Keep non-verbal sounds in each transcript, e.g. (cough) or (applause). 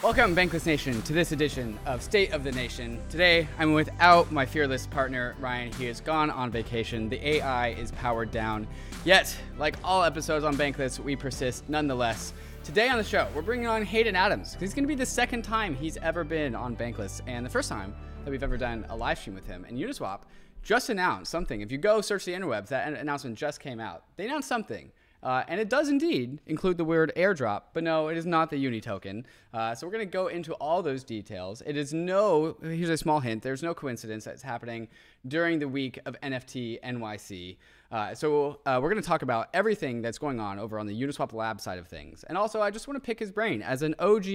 Welcome, Bankless Nation, to this edition of State of the Nation. Today, I'm without my fearless partner, Ryan. He has gone on vacation. The AI is powered down. Yet, like all episodes on Bankless, we persist nonetheless. Today on the show, we're bringing on Hayden Adams. He's going to be the second time he's ever been on Bankless, and the first time that we've ever done a live stream with him. And Uniswap just announced something. If you go search the interwebs, that announcement just came out. They announced something uh, and it does indeed include the word airdrop, but no, it is not the Uni token. Uh, so we're going to go into all those details. It is no, here's a small hint, there's no coincidence that it's happening during the week of NFT NYC. Uh, so uh, we're going to talk about everything that's going on over on the Uniswap Lab side of things. And also, I just want to pick his brain as an OG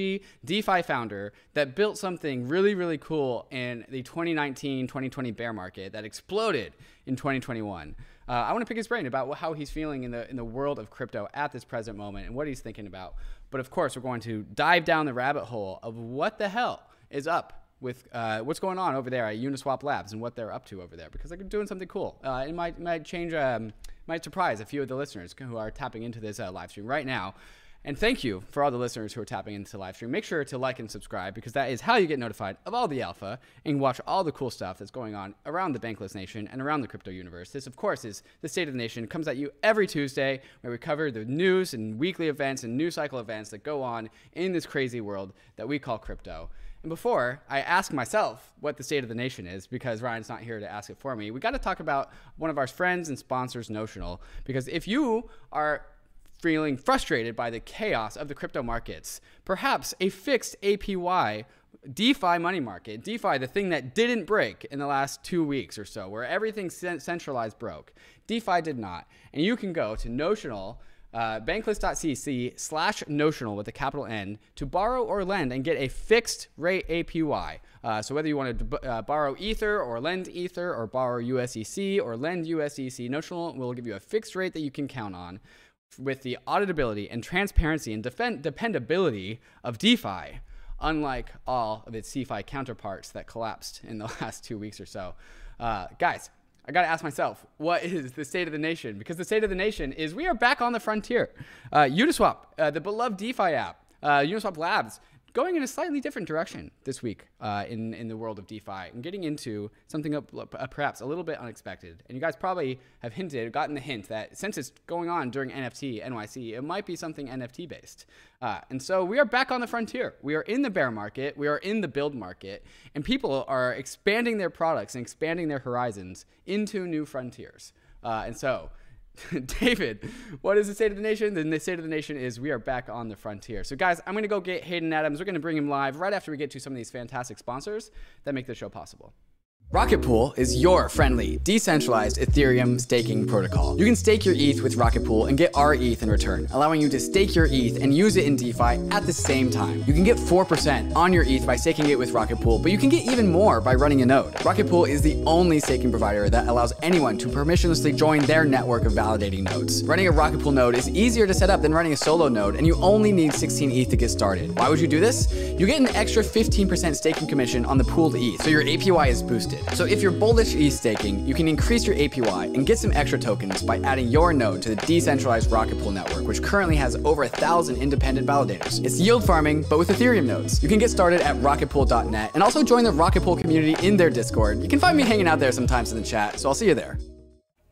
DeFi founder that built something really, really cool in the 2019-2020 bear market that exploded in 2021. Uh, I want to pick his brain about how he's feeling in the in the world of crypto at this present moment and what he's thinking about. But of course, we're going to dive down the rabbit hole of what the hell is up with uh, what's going on over there at Uniswap Labs and what they're up to over there because they're doing something cool. Uh, it might might change, um, might surprise a few of the listeners who are tapping into this uh, live stream right now. And thank you for all the listeners who are tapping into the live stream. Make sure to like and subscribe because that is how you get notified of all the alpha and watch all the cool stuff that's going on around the Bankless Nation and around the crypto universe. This, of course, is the State of the Nation. It comes at you every Tuesday where we cover the news and weekly events and news cycle events that go on in this crazy world that we call crypto. And before I ask myself what the state of the nation is, because Ryan's not here to ask it for me, we got to talk about one of our friends and sponsors, Notional. Because if you are feeling frustrated by the chaos of the crypto markets. Perhaps a fixed APY DeFi money market, DeFi, the thing that didn't break in the last two weeks or so, where everything centralized broke. DeFi did not. And you can go to Notional, uh, bankless.cc slash notional with a capital N to borrow or lend and get a fixed rate APY. Uh, so whether you want to uh, borrow Ether or lend Ether or borrow USDC or lend USDC, Notional will give you a fixed rate that you can count on with the auditability and transparency and defend- dependability of DeFi, unlike all of its CeFi counterparts that collapsed in the (laughs) last two weeks or so. Uh, guys, I got to ask myself, what is the state of the nation? Because the state of the nation is we are back on the frontier. Uh, Uniswap, uh, the beloved DeFi app, uh, Uniswap Labs going in a slightly different direction this week uh, in, in the world of DeFi and getting into something up, uh, perhaps a little bit unexpected. And you guys probably have hinted, gotten the hint that since it's going on during NFT NYC, it might be something NFT based. Uh, and so we are back on the frontier. We are in the bear market, we are in the build market, and people are expanding their products and expanding their horizons into new frontiers. Uh, and so, (laughs) David, what is the state of the nation? Then the state of the nation is we are back on the frontier. So, guys, I'm going to go get Hayden Adams. We're going to bring him live right after we get to some of these fantastic sponsors that make the show possible. Rocket Pool is your friendly, decentralized Ethereum staking protocol. You can stake your ETH with Rocket Pool and get rETH in return, allowing you to stake your ETH and use it in DeFi at the same time. You can get 4% on your ETH by staking it with Rocket Pool, but you can get even more by running a node. Rocket Pool is the only staking provider that allows anyone to permissionlessly join their network of validating nodes. Running a Rocket Pool node is easier to set up than running a solo node, and you only need 16 ETH to get started. Why would you do this? You get an extra 15% staking commission on the pooled ETH, so your APY is boosted. So if you're bullish ETH staking, you can increase your APY and get some extra tokens by adding your node to the decentralized Rocket Pool network, which currently has over a thousand independent validators. It's yield farming, but with Ethereum nodes. You can get started at rocketpool.net and also join the Rocket Pool community in their Discord. You can find me hanging out there sometimes in the chat, so I'll see you there.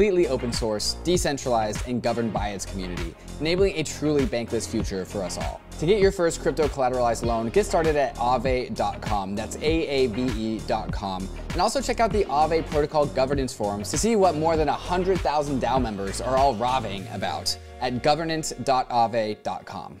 completely open source, decentralized, and governed by its community, enabling a truly bankless future for us all. To get your first crypto collateralized loan, get started at aave.com. That's A-A-V-E.com. And also check out the Aave Protocol Governance Forums to see what more than 100,000 DAO members are all raving about at governance.aave.com.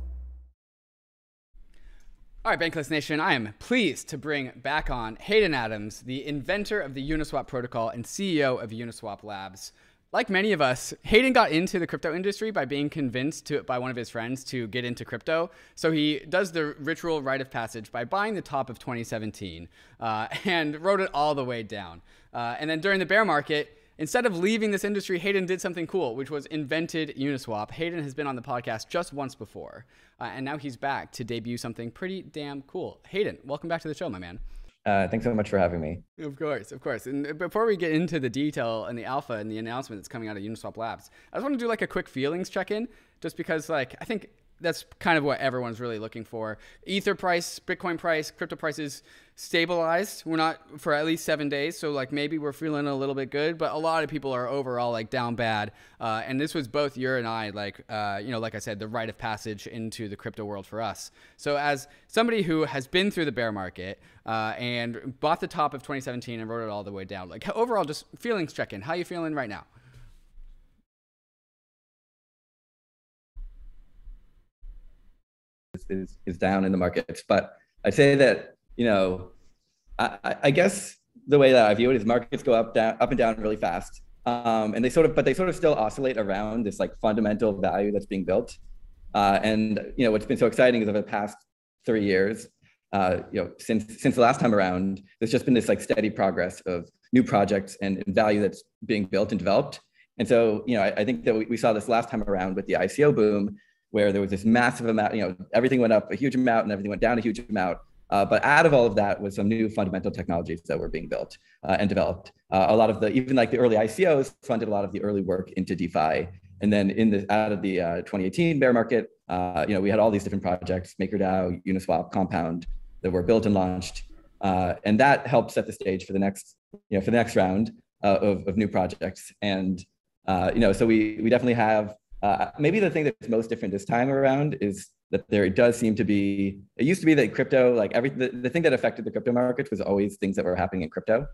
All right, Bankless Nation, I am pleased to bring back on Hayden Adams, the inventor of the Uniswap protocol and CEO of Uniswap Labs. Like many of us, Hayden got into the crypto industry by being convinced to, by one of his friends to get into crypto. So he does the ritual rite of passage by buying the top of 2017 uh, (laughs) and wrote it all the way down. Uh, and then during the bear market, Instead of leaving this industry, Hayden did something cool, which was invented Uniswap. Hayden has been on the podcast just once before, uh, and now he's back to debut something pretty damn cool. Hayden, welcome back to the show, my man. Uh, thanks so much for having me. Of course, of course. And before we get into the detail and the alpha and the announcement that's coming out of Uniswap Labs, I just want to do like a quick feelings check in, just because like I think that's kind of what everyone's really looking for. Ether price, Bitcoin price, crypto prices stabilized. We're not for at least seven days, so like maybe we're feeling a little bit good, but a lot of people are overall like down bad. Uh, and this was both your and I, like uh, you know, like I said, the rite of passage into the crypto world for us. So as somebody who has been through the bear market uh, and bought the top of 2017 and wrote it all the way down, like overall, just feelings check in. How you feeling right now? Is, is down in the markets. But I'd say that, you know, I, I guess the way that I view it is markets go up, down, up and down really fast. Um, and they sort of, but they sort of still oscillate around this like fundamental value that's being built. Uh, and you know what's been so exciting is over the past three years, uh, you know, since since the last time around, there's just been this like steady progress of new projects and, and value that's being built and developed. And so, you know, I, I think that we, we, saw this last time around with the ICO boom, where there was this massive amount, you know, everything went up a huge amount and everything went down a huge amount. Uh, but out of all of that was some new fundamental technologies that were being built uh, and developed. Uh, a lot of the, even like the early ICOs funded a lot of the early work into DeFi. And then in the, out of the uh, 2018 bear market, uh, you know, we had all these different projects, MakerDAO, Uniswap, Compound that were built and launched. Uh, and that helped set the stage for the next, you know, for the next round of, of new projects. And, you know, so we, we definitely have uh, maybe the thing that's most different this time around is that there does seem to be, it used to be that crypto, like every, the, the thing that affected the crypto markets was always things that were happening in crypto.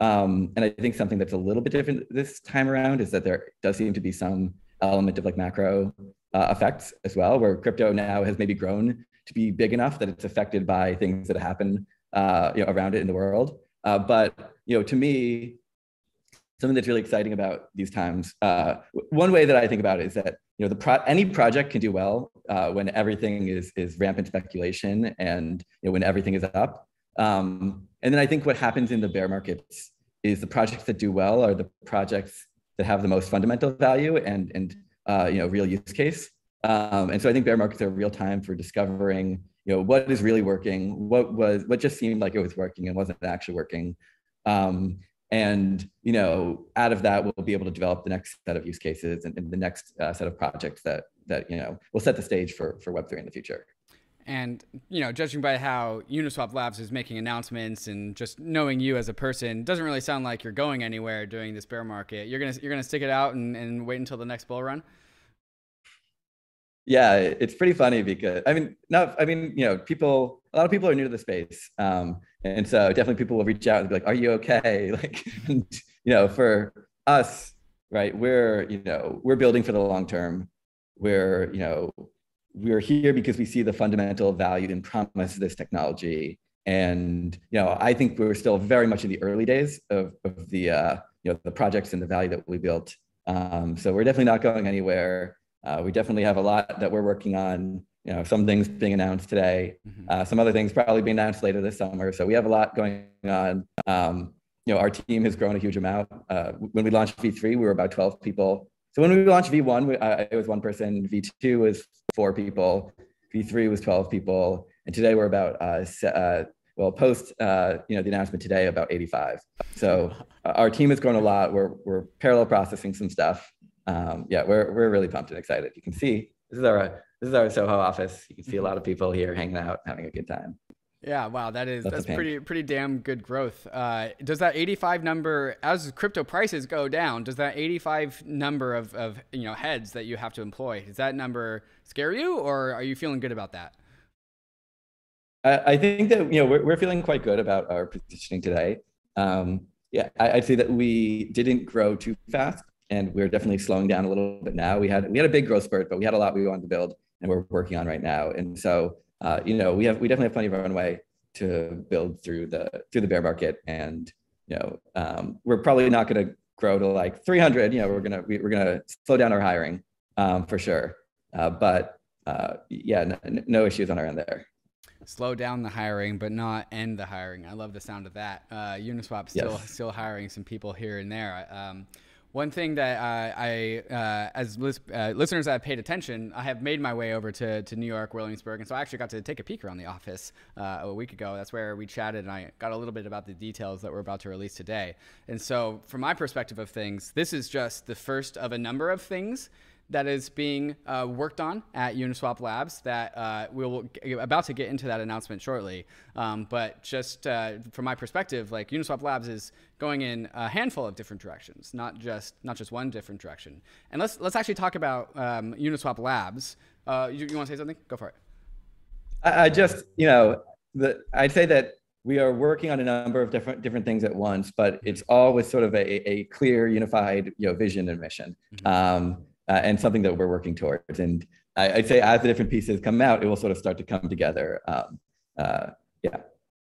Um, and I think something that's a little bit different this time around is that there does seem to be some element of like macro uh, effects as well, where crypto now has maybe grown to be big enough that it's affected by things that happen uh, you know, around it in the world. Uh, but you know, to me, something that's really exciting about these times. Uh, one way that I think about it is that you know the pro- any project can do well uh, when everything is is rampant speculation and you know, when everything is up. Um, and then I think what happens in the bear markets is the projects that do well are the projects that have the most fundamental value and and uh, you know real use case. Um, and so I think bear markets are a real time for discovering you know what is really working, what was what just seemed like it was working and wasn't actually working. Um, and you know out of that we'll be able to develop the next set of use cases and, and the next uh, set of projects that that you know will set the stage for for web3 in the future. And you know judging by how uniswap labs is making announcements and just knowing you as a person doesn't really sound like you're going anywhere during this bear market. You're gonna you're gonna stick it out and, and wait until the next bull run? Yeah it's pretty funny because i mean not i mean you know people a lot of people are new to the space. Um, and so definitely people will reach out and be like are you okay? (laughs) Like and, you know for us right we're you know we're building for the long term. We're you know we're here because we see the fundamental value and promise of this technology. And you know i think we're still very much in the early days of, of the uh, you know the projects and the value that we built. Um, so we're definitely not going anywhere. Uh, we definitely have a lot that we're working on you know, some things being announced today, mm-hmm. uh, some other things probably being announced later this summer. So we have a lot going on. Um, you know, our team has grown a huge amount. Uh, when we launched V3, we were about 12 people. So when we launched V1, we, uh, it was one person. V2 was four people. V3 was 12 people. And today we're about, uh, uh, well, post, uh, you know, the announcement today, about 85. So (laughs) our team has grown a lot. We're, we're parallel processing some stuff. Um, yeah, we're, we're really pumped and excited. You can see this is our this is our Soho office. You can see a lot of people here hanging out, having a good time. Yeah, wow, that is that's, that's pretty pretty damn good growth. Uh, does that 85 number, as crypto prices go down, does that 85 number of, of you know heads that you have to employ, does that number scare you, or are you feeling good about that? I, I think that you know we're, we're feeling quite good about our positioning today. Um, yeah, I, would say that we didn't grow too fast, and we're definitely slowing down a little bit now. We had we had a big growth spurt, but we had a lot we wanted to build, and we're working on right now. And so uh, you know, we have we definitely have plenty of runway to build through the through the bear market, and you know, um, we're probably not going to grow to like 300. You know, we're gonna we, are gonna slow down our hiring um, for sure, uh, but uh, yeah, no, no, issues on our end there. Slow down the hiring, but not end the hiring. I love the sound of that. Uh, Uniswap still yes. still hiring some people here and there. Um, one thing that uh, I, uh, as lis- uh, listeners that have paid attention, I have made my way over to, to New York, Williamsburg, and so I actually got to take a peek around the office uh, a week ago. That's where we chatted, and I got a little bit about the details that we're about to release today. And so, from my perspective of things, this is just the first of a number of things that is being uh, worked on at Uniswap Labs that uh, we'll about to get into that announcement shortly. Um, but just uh, from my perspective, like Uniswap Labs is going in a handful of different directions, not just not just one different direction. And let's let's actually talk about um, Uniswap Labs. Uh, you, you want to say something? Go for it. I, I just you know the, I'd say that we are working on a number of different different things at once, but it's all with sort of a, a clear, unified you know vision and mission. Mm-hmm. Um, uh, and something that we're working towards. And I, would say as the different pieces come out, it will sort of start to come together. Um, uh, yeah.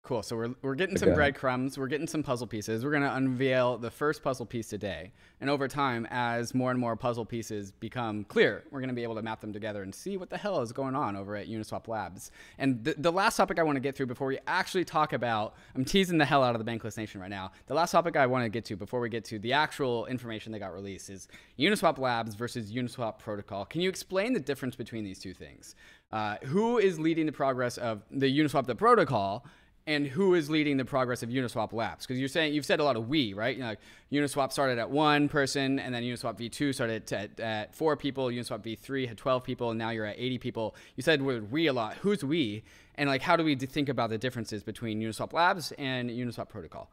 Cool. So we're, we're getting some breadcrumbs. We're getting some puzzle pieces. We're going to unveil the first puzzle piece today. And over time, as more and more puzzle pieces become clear, we're going to be able to map them together and see what the hell is going on over at Uniswap Labs. And the, the last topic I want to get through before we actually talk about, I'm teasing the hell out of the Bankless Nation right now. The last topic I want to get to before we get to the actual information that got released is Uniswap Labs versus Uniswap Protocol. Can you explain the difference between these two things? Uh, who is leading the progress of the Uniswap the protocol? And who is leading the progress of Uniswap Labs? Because you're saying you've said a lot of we, right? You know, like Uniswap started at one person, and then Uniswap V2 started at, at, four people. Uniswap V3 had 12 people, and now you're at 80 people. You said we a lot. Who's we? And like, how do we think about the differences between Uniswap Labs and Uniswap Protocol?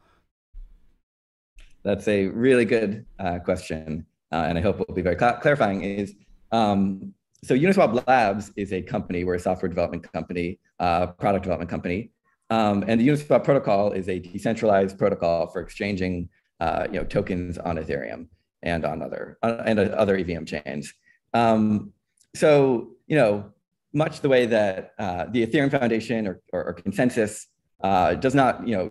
That's a really good uh, question, uh, and I hope will be very cl- clarifying. Is um, so Uniswap Labs is a company, we're a software development company, uh, product development company um, and the Uniswap protocol is a decentralized protocol for exchanging uh, you know, tokens on Ethereum and on other, uh, and other EVM chains. Um, so, you know, much the way that uh, the Ethereum Foundation or, or, or ConsenSys uh, does not, you know,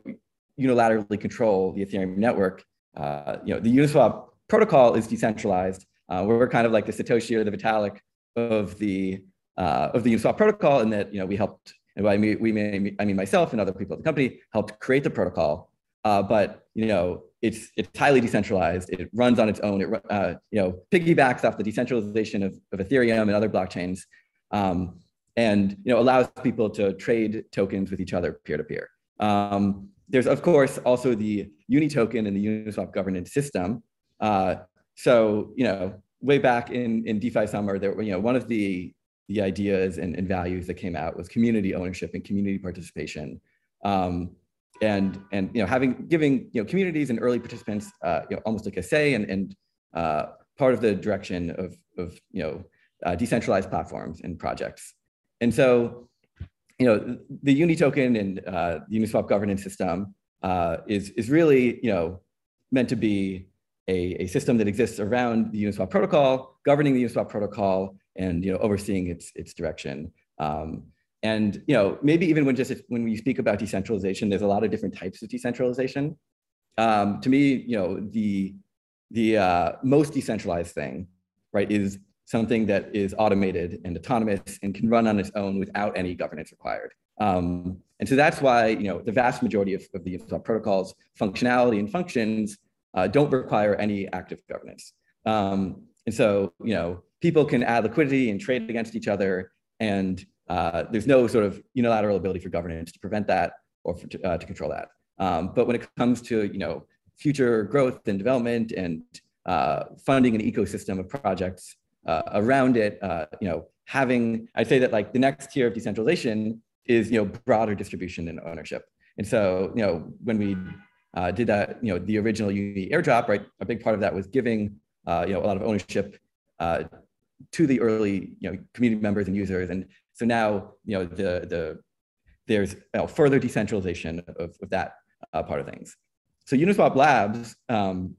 unilaterally control the Ethereum network, uh, you know, the Uniswap protocol is decentralized. Uh, we're kind of like the Satoshi or the Vitalik of the of the Uniswap protocol, in that you know we helped and by me, we may, I mean myself and other people at the company helped create the protocol. Uh, but you know, it's it's highly decentralized. It runs on its own. It uh, you know piggybacks off the decentralization of, of Ethereum and other blockchains, um, and you know allows people to trade tokens with each other peer to peer. There's of course also the Uni token in the Uniswap governance system. Uh, so you know way back in in DeFi summer, there you know one of the the ideas and, and, values that came out was community ownership and community participation. Um, and, and you know, having giving you know, communities and early participants uh, you know, almost like a say and, and uh, part of the direction of, of you know, uh, decentralized platforms and projects. And so, you know, the Uni token and uh, the Uniswap governance system uh, is, is really, you know, meant to be a, a system that exists around the Uniswap protocol, governing the Uniswap protocol, and you know overseeing its its direction. Um, and you know maybe even when just if, when we speak about decentralization, there's a lot of different types of decentralization. Um, to me, you know the the uh, most decentralized thing, right, is something that is automated and autonomous and can run on its own without any governance required. Um, and so that's why you know the vast majority of, of the Uniswap protocols functionality and functions uh, don't require any active governance. Um, and so you know people can add liquidity and trade against each other, and uh, there's no sort of unilateral ability for governance to prevent that or for, uh, to control that. Um, but when it comes to you know future growth and development and uh, funding an ecosystem of projects uh, around it, uh, you know, having I'd say that like the next tier of decentralization is you know broader distribution and ownership. And so you know when we uh, did that, you know, the original Uni airdrop, right? A big part of that was giving uh, you know a lot of ownership uh, to the early you know community members and users. And so now you know the the there's you know, further decentralization of, of that uh, part of things. So Uniswap Labs, um,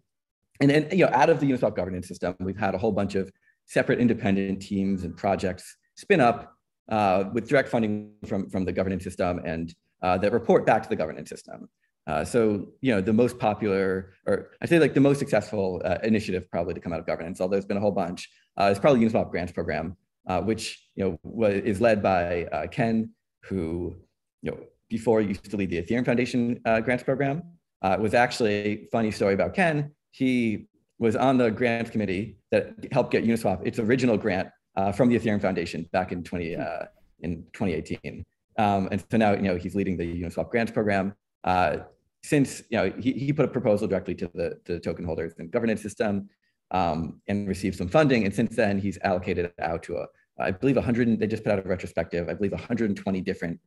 and then you know out of the Uniswap governance system, we've had a whole bunch of separate independent teams and projects spin up uh, with direct funding from, from the governance system and uh, that report back to the governance system. Uh, so, you know, the most popular, or I say like the most successful uh, initiative probably to come out of governance, although there's been a whole bunch, uh, is probably Uniswap Grants Program, uh, which, you know, was, is led by Ken, who, you know, before used to lead the Ethereum Foundation Grants Program. was actually a funny story about Ken. He was on the grants committee that helped get Uniswap its original grant uh, from the Ethereum Foundation back in 20 uh, in 2018. Um, and so now you know he's leading the Uniswap grants program. Uh, since you know he, he put a proposal directly to the, to the token holders and governance system um, and received some funding. And since then he's allocated it out to a I believe 100. They just put out a retrospective. I believe 120 different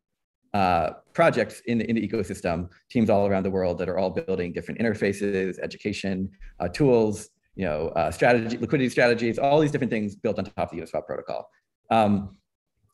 uh, projects in the, in the ecosystem, teams all around the world that are all building different interfaces, education, uh, tools, you know, uh, strategy, liquidity strategies, all these different things built on top of the Uniswap protocol. Um,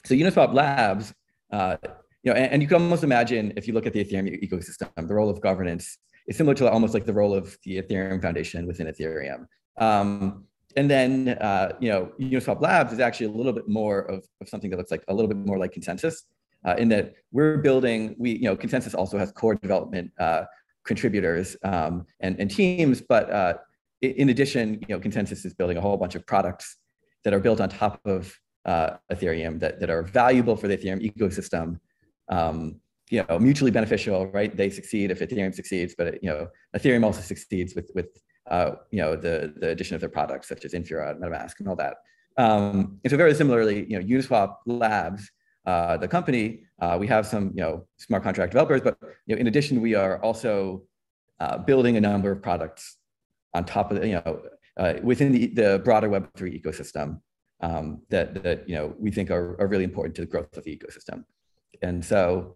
so Uniswap Labs, uh, you know, and, and, you can almost imagine if you look at the Ethereum ecosystem, the role of governance is similar to almost like the role of the Ethereum Foundation within Ethereum. Um, and then, uh, you know, Uniswap Labs is actually a little bit more of, of something that looks like a little bit more like ConsenSys uh, in that we're building, we, you know, ConsenSys also has core development uh, contributors um, and, and teams, but uh, in addition, you know, ConsenSys is building a whole bunch of products that are built on top of uh, Ethereum that, that are valuable for the Ethereum ecosystem. Um, you know, mutually beneficial, right? They succeed if Ethereum succeeds, but you know, Ethereum also succeeds with with uh, you know the the addition of their products such as Infura, MetaMask, and all that. Um, and so very similarly, you know, Uniswap Labs, uh, the company, uh, we have some you know smart contract developers, but you know, in addition, we are also uh, building a number of products on top of you know, uh, within the, the broader Web3 ecosystem um, that, that, you know, we think are, are really important to the growth of the ecosystem. And so,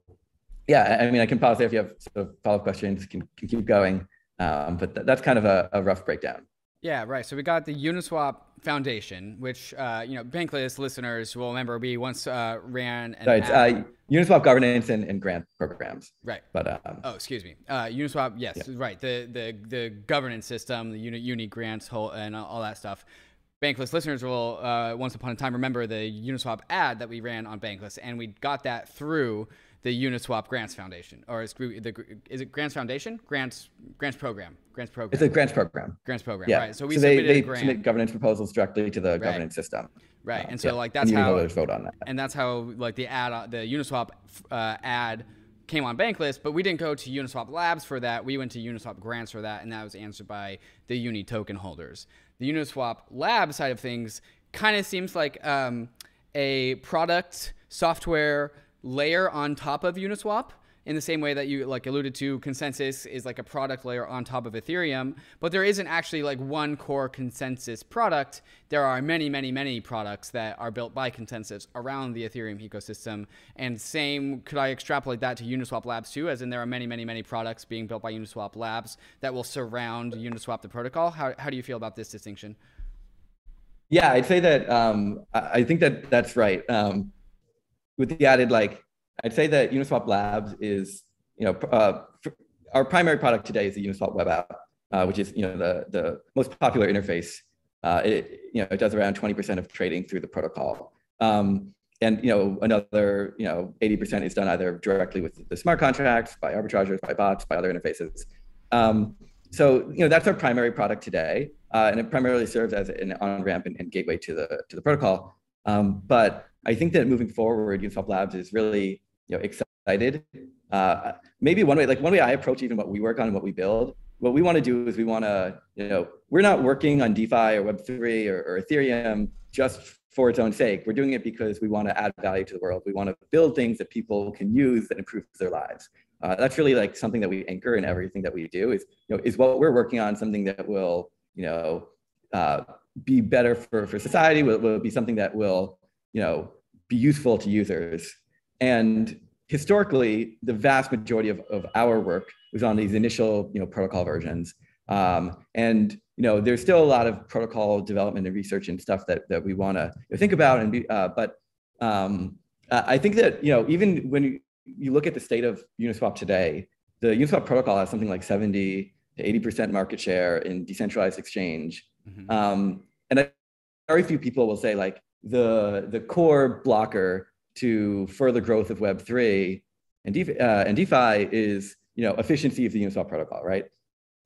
yeah, I mean, I can pause there if you have sort of follow-up questions, can, can keep going. Um, but th- that's kind of a, a rough breakdown. Yeah, right. So we got the Uniswap Foundation, which uh, you know Bankless listeners will remember we once uh, ran. An right, uh, Uniswap governance and, and grant programs. Right. But um, oh, excuse me, uh, Uniswap. Yes, yeah. right. The the the governance system, the uni, uni grants, whole, and all that stuff. Bankless listeners will uh, once upon a time remember the Uniswap ad that we ran on Bankless, and we got that through the Uniswap Grants Foundation, or is, the, is it Grants Foundation? Grants Grants Program. Grants Program. It's a grants program. Grants program. Yeah. Right. So we so they, they submit governance proposals directly to the right. governance system. Right. Uh, and so yeah. like that's and how vote on that. And that's how like the ad, the Uniswap uh, ad came on Bankless, but we didn't go to Uniswap Labs for that. We went to Uniswap Grants for that, and that was answered by the Uni token holders. The Uniswap Lab side of things kind of seems like um, a product software layer on top of Uniswap in the same way that you like alluded to ConsenSys is like a product layer on top of ethereum but there isn't actually like one core ConsenSys product. There are many many many products that are built by ConsenSys around the ethereum ecosystem and same could i extrapolate that to uniswap labs too as in there are many many many products being built by uniswap labs that will surround uniswap the protocol? How, how do you feel about this distinction? Yeah i'd say that um, i think that that's right. Um, with the added like I'd say that Uniswap Labs is you know uh, our primary product today is the Uniswap web app, uh, which is you know the the most popular interface. Uh, it you know it does around 20% of trading through the protocol. Um, and you know another you know 80% is done either directly with the smart contracts, by arbitrageurs, by bots, by other interfaces. Um, so you know that's our primary product today. uh, and it primarily serves as an on ramp and, and, gateway to the to the protocol. Um, but I think that moving forward, Uniswap Labs is really you know excited. Uh, maybe one way, like one way I approach even what we work on and what we build. What we want to do is we want to, you know, we're not working on DeFi or Web3 or, or Ethereum just for its own sake. We're doing it because we want to add value to the world. We want to build things that people can use that improves their lives. Uh, that's really like something that we anchor in everything that we do. Is you know is what we're working on something that will you know uh, be better for for society. Will, will be something that will you know be useful to users. And historically, the vast majority of, of our work was on these initial you know protocol versions. Um, and you know there's still a lot of protocol development and research and stuff that that we want to think about and be, uh, but um, I think that you know even when you look at the state of Uniswap today, the Uniswap protocol has something like 70 to 80% market share in decentralized exchange. Mm-hmm. Um, and very few people will say like the, the core blocker to further growth of Web3 and, DeFi, uh, and DeFi is, you know, efficiency of the Uniswap protocol, right?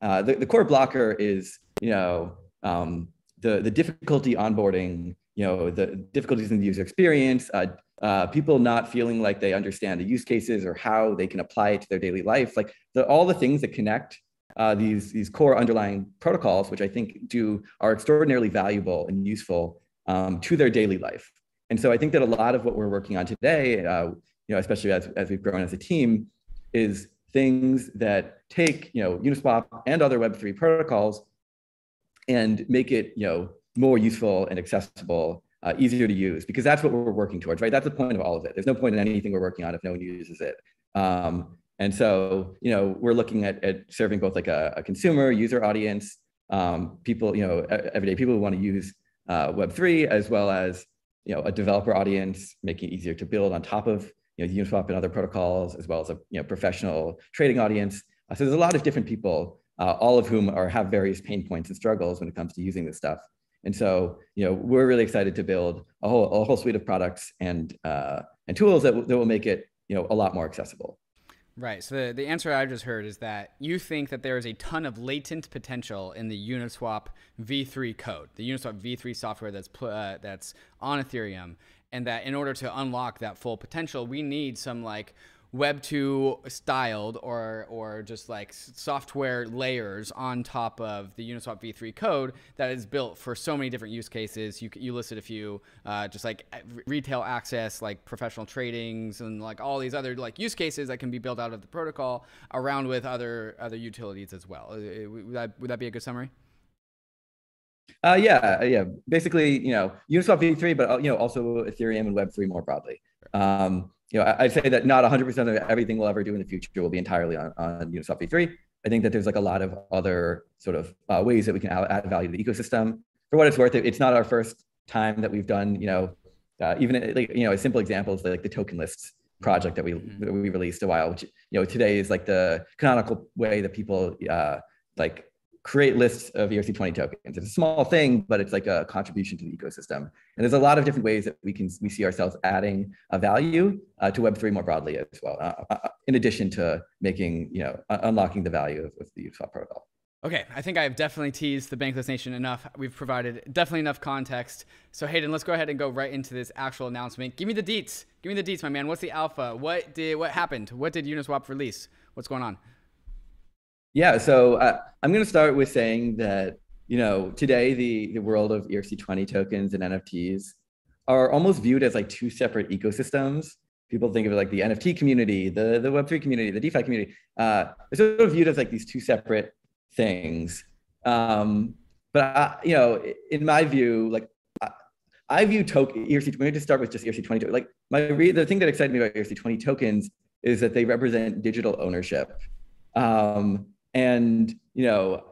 Uh, the, the core blocker is, you know, um, the, the difficulty onboarding, you know, the difficulties in the user experience, uh, uh, people not feeling like they understand the use cases or how they can apply it to their daily life, like the, all the things that connect uh, these these core underlying protocols, which I think do are extraordinarily valuable and useful um, to their daily life. And so I think that a lot of what we're working on today, uh, you know, especially as, as we've grown as a team, is things that take you know Uniswap and other Web3 protocols and make it you know more useful and accessible uh, easier to use because that's what we're working towards, right? That's the point of all of it. There's no point in anything we're working on if no one uses it. Um, and so, you know, we're looking at, at serving both like a, a consumer user audience, um, people, you know, everyday people who want to use uh, Web3, as well as, you know, a developer audience, making it easier to build on top of, you know, Uniswap and other protocols, as well as a, you know, professional trading audience. Uh, so there's a lot of different people, uh, all of whom are have various pain points and struggles when it comes to using this stuff. And so, you know, we're really excited to build a whole, a whole suite of products and, uh, and tools that, that will make it, you know, a lot more accessible. Right. So the, the answer I just heard is that you think that there is a ton of latent potential in the Uniswap v3 code, the Uniswap v3 software that's uh, that's on Ethereum, and that in order to unlock that full potential, we need some like Web 2 styled or or just like software layers on top of the Uniswap v3 code that is built for so many different use cases. You you listed a few, uh, just like retail access, like professional tradings, and like all these other like use cases that can be built out of the protocol around with other other utilities as well. Uh, would that would that be a good summary? Uh, yeah, yeah. Basically, you know, Uniswap v3, but uh, you know, also Ethereum and Web3 more broadly. Um, you know, I'd say that not 100% of everything we'll ever do in the future will be entirely on, on Uniswap v3. I think that there's like a lot of other sort of uh, ways that we can add value to the ecosystem. For what it's worth, it's not our first time that we've done, you know, uh, even like, you know, a simple example is like the token lists project that we mm-hmm. that we released a while, which you know today is like the canonical way that people uh, like create lists of ERC20 tokens. It's a small thing, but it's like a contribution to the ecosystem. And there's a lot of different ways that we can we see ourselves adding a value uh, to Web3 more broadly as well, uh, uh, in addition to making, you know, unlocking the value of, of the Uniswap protocol. Okay, I think I have definitely teased the Bankless Nation enough. We've provided definitely enough context. So Hayden, let's go ahead and go right into this actual announcement. Give me the deets. Give me the deets, my man. What's the alpha? What did what happened? What did Uniswap release? What's going on? Yeah, so uh, I'm going to start with saying that you know today the the world of ERC20 tokens and NFTs are almost viewed as like two separate ecosystems. People think of it like the NFT community, the the Web3 community, the DeFi community. Uh, it's sort of viewed as like these two separate things. Um, but I, you know, in my view, like I, I view token ERC. Me just start with just ERC20. Like my re- the thing that excited me about ERC20 tokens is that they represent digital ownership. Um, and you know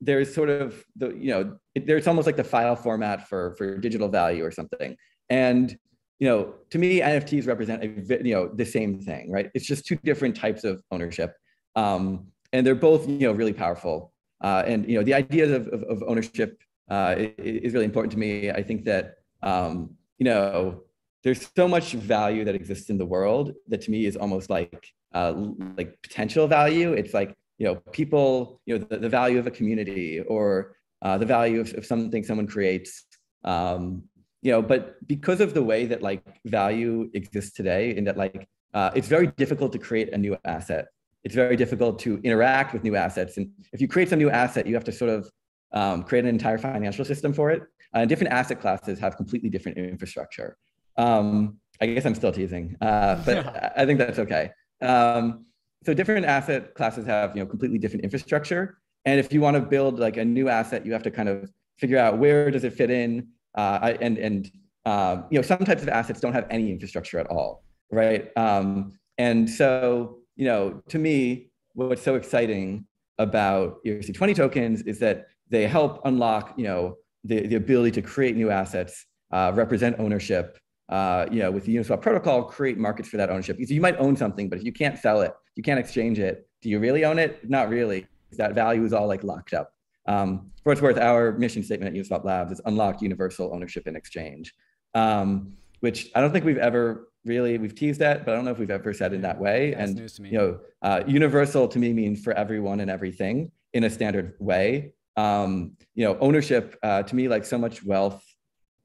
there's sort of the you know it, there's almost like the file format for for digital value or something. And you know to me nfts represent a you know the same thing right? It's just two different types of ownership. Um, and they're both you know really powerful. Uh, and you know the ideas of, of, of ownership uh, is really important to me. I think that um, you know there's so much value that exists in the world that to me is almost like uh, like potential value. It's like you know people you know the, the value of a community or uh, the value of, of, something someone creates. Um, you know, but because of the way that like value exists today, in that like uh, it's very difficult to create a new asset. It's very difficult to interact with new assets, and if you create some new asset, you have to sort of um, create an entire financial system for it. Uh, different asset classes have completely different infrastructure. Um, I guess I'm still teasing, uh, but (laughs) I think that's okay. Um, so different asset classes have you know completely different infrastructure, and if you want to build like a new asset, you have to kind of figure out where does it fit in, uh, and and uh, you know some types of assets don't have any infrastructure at all, right? Um, and so you know to me, what's so exciting about ERC20 tokens is that they help unlock you know the, the ability to create new assets, uh, represent ownership, uh, you know, with the Uniswap protocol, create markets for that ownership. Because you might own something, but if you can't sell it, you can't exchange it. Do you really own it? Not really. That value is all like locked up. Um, for what's worth, our mission statement at Uniswap Labs is unlock universal ownership and exchange, um, which I don't think we've ever really we've teased that, but I don't know if we've ever said it that way. That's and you know, uh, universal to me means for everyone and everything in a standard way. Um, you know, ownership uh, to me, like so much wealth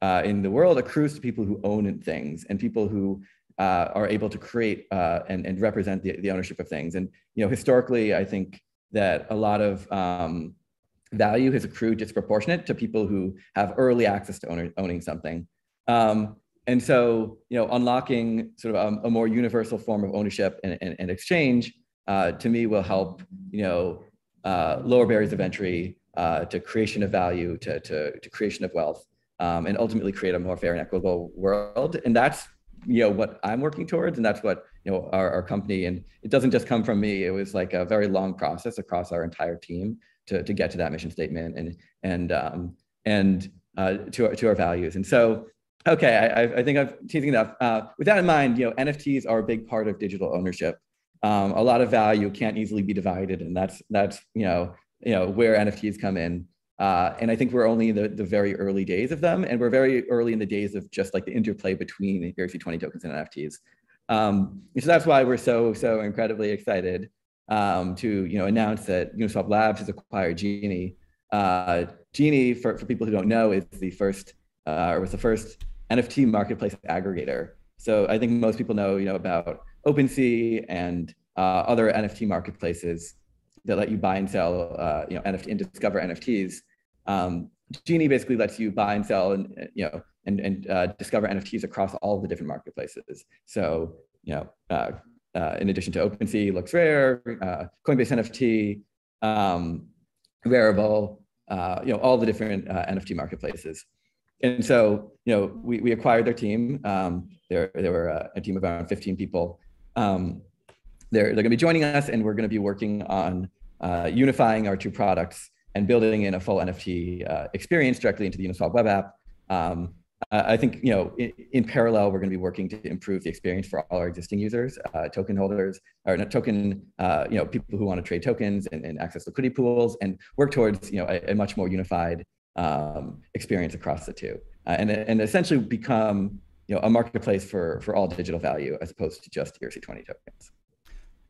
uh, in the world accrues to people who own things and people who uh, are able to create uh, and, and represent the, the ownership of things. And you know, historically, I think that a lot of um, value has accrued disproportionate to people who have early access to owner, owning something. Um, and so, you know, unlocking sort of a, a more universal form of ownership and, and, and exchange uh, to me will help, you know, uh, lower barriers of entry uh, to creation of value, to, to, to creation of wealth um, and ultimately create a more fair and equitable world. And that's you know what I'm working towards, and that's what you know our, our company. And it doesn't just come from me. It was like a very long process across our entire team to, to get to that mission statement and and um, and uh, to our, to our values. And so, okay, I, I think I've teasing enough. Uh, with that in mind, you know, NFTs are a big part of digital ownership. Um, a lot of value can't easily be divided, and that's that's you know you know where NFTs come in. Uh, and I think we're only in the, the very early days of them. And we're very early in the days of just like the interplay between ERC20 tokens and NFTs. Um, so that's why we're so, so incredibly excited um, to you know, announce that Uniswap Labs has acquired Genie. Uh, Genie, for, for people who don't know, is the first, uh, or was the first NFT marketplace aggregator. So I think most people know, you know, about OpenSea and uh, other NFT marketplaces that let you buy and sell, uh, you know, NFT and discover NFTs. Um, Genie basically lets you buy and sell and you know and and uh, discover NFTs across all the different marketplaces. So you know, uh, uh, in addition to OpenSea, LooksRare, uh, Coinbase NFT, um, Rarible, uh, you know, all the different uh, NFT marketplaces. And so you know, we, we acquired their team. Um, there there were a, a team of around 15 people. Um, they're, they're going to be joining us and we're going to be working on uh, unifying our two products and building in a full NFT uh, experience directly into the Uniswap web app. Um, I think you know in, in, parallel we're going to be working to improve the experience for all our existing users, uh, token holders, or not token uh, you know people who want to trade tokens and, and, access liquidity pools, and work towards you know a, a much more unified um, experience across the two, uh, and and essentially become you know a marketplace for for all digital value as opposed to just ERC20 tokens.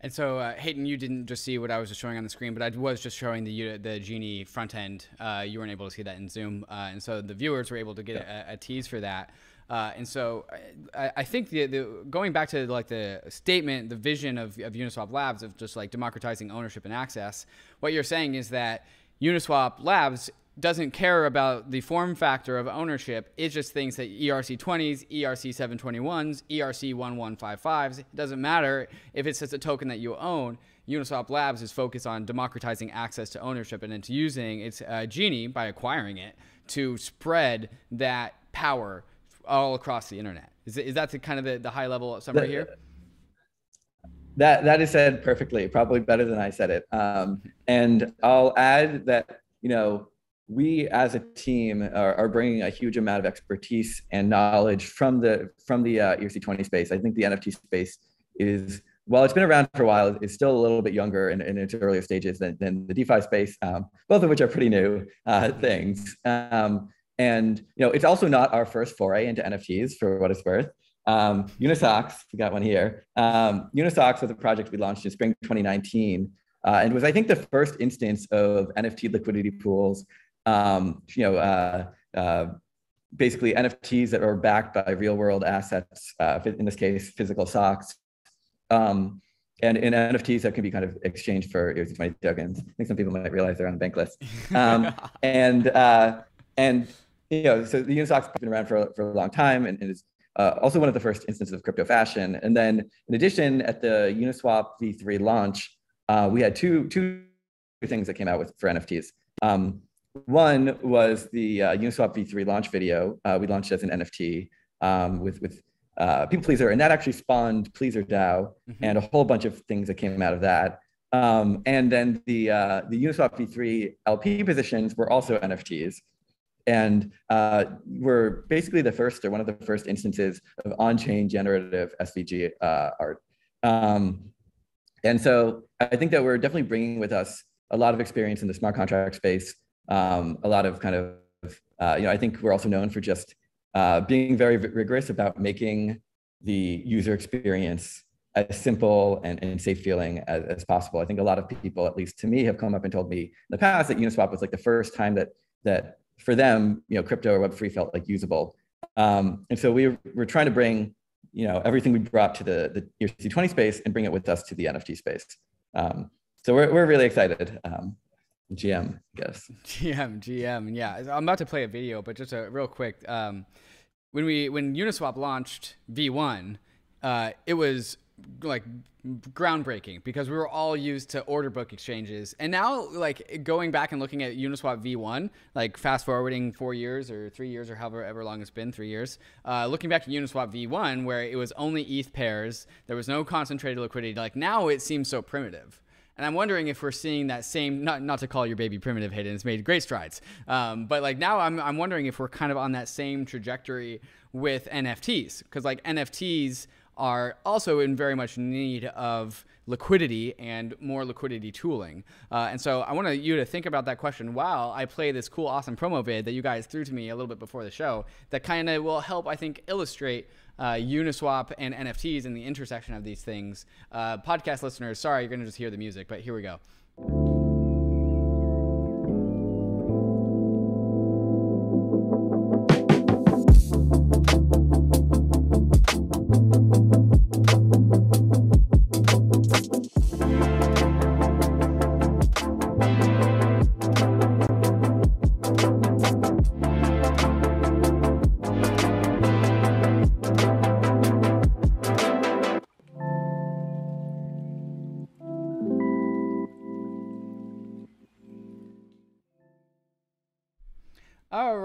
And so, uh, Hayden, you didn't just see what I was just showing on the screen, but I was just showing the the Genie front end. Uh, you weren't able to see that in Zoom, uh, and so the viewers were able to get yeah. a, a, tease for that. Uh, and so, I, I think the, the, going back to like the statement, the vision of, of Uniswap Labs of just like democratizing ownership and access. What you're saying is that Uniswap Labs doesn't care about the form factor of ownership. It just thinks that ERC 20s, ERC 721s, ERC 1155s, it doesn't matter if it's just a token that you own. Uniswap Labs is focused on democratizing access to ownership and it's using its uh, Genie by acquiring it to spread that power all across the internet. Is, is that the kind of the, the high level summary here? That that is said perfectly, probably better than I said it. Um, and I'll add that you know we as a team are, are, bringing a huge amount of expertise and knowledge from the from the uh, ERC20 space. I think the NFT space is while it's been around for a while, it's still a little bit younger in, in its earlier stages than, than the DeFi space, um, both of which are pretty new uh, things. Um, and you know, it's also not our first foray into NFTs for what it's worth. Um, Unisocks, we got one here. Um, Unisocks was a project we launched in spring 2019, uh, and was I think the first instance of NFT liquidity pools um, you know, uh, uh, basically NFTs that are backed by real world assets, uh, in this case, physical socks. Um, and in NFTs that can be kind of exchanged for ERC20 tokens. I think some people might realize they're on the bank list. Um, (laughs) and uh, and you know, so the Uniswap's been around for, for a long time and, and is uh, also one of the first instances of crypto fashion. And then in addition, at the Uniswap V3 launch, uh, we had two two things that came out with for NFTs. Um, one was the uh, Uniswap V3 launch video. Uh, we launched as an NFT um, with with uh, pplpleasr, and that actually spawned PleasrDAO mm-hmm. and a whole bunch of things that came out of that. Um, and then the uh, the Uniswap V3 LP positions were also NFTs, and uh, we're basically the first or one of the first instances of on-chain generative SVG uh, art. Um, and so I think that we're definitely bringing with us a lot of experience in the smart contract space, um, a lot of kind of, uh, you know, I think we're also known for just uh, being very rigorous about making the user experience as simple and, and safe feeling as, as possible. I think a lot of people, at least to me, have come up and told me in the past that Uniswap was like the first time that that for them, you know, crypto or Web3 felt like usable. Um, and so we were trying to bring, you know, everything we brought to the, the ERC20 space and bring it with us to the NFT space. Um, so we're, we're really excited. Um, GM, guess. GM, GM, yeah. I'm about to play a video, but just a real quick. Um, when we when Uniswap launched V1, uh, it was like groundbreaking because we were all used to order book exchanges and now like going back and looking at uniswap v1 like fast forwarding four years or three years or however ever long it's been three years uh, looking back at uniswap v1 where it was only eth pairs there was no concentrated liquidity like now it seems so primitive and I'm wondering if we're seeing that same, not, not to call your baby primitive Hayden, it's made great strides. Um, but like now I'm, I'm wondering if we're kind of on that same trajectory with NFTs. Because like NFTs are also in very much need of liquidity and more liquidity tooling. Uh, and so I want you to think about that question while I play this cool, awesome promo vid that you guys threw to me a little bit before the show that kind of will help, I think, illustrate uh, Uniswap and NFTs and the intersection of these things. Uh, podcast listeners, sorry, you're going to just hear the music, but here we go.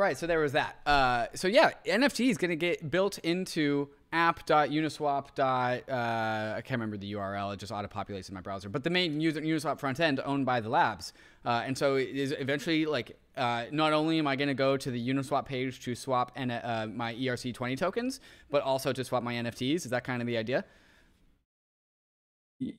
Right, so there was that. Uh, so yeah, NFT is going to get built into app.uniswap. Uh, I can't remember the URL; it just auto populates in my browser. But the main Uniswap front end owned by the labs, uh, and so it is eventually like uh, not only am I going to go to the Uniswap page to swap and uh, my ERC20 tokens, but also to swap my NFTs. Is that kind of the idea?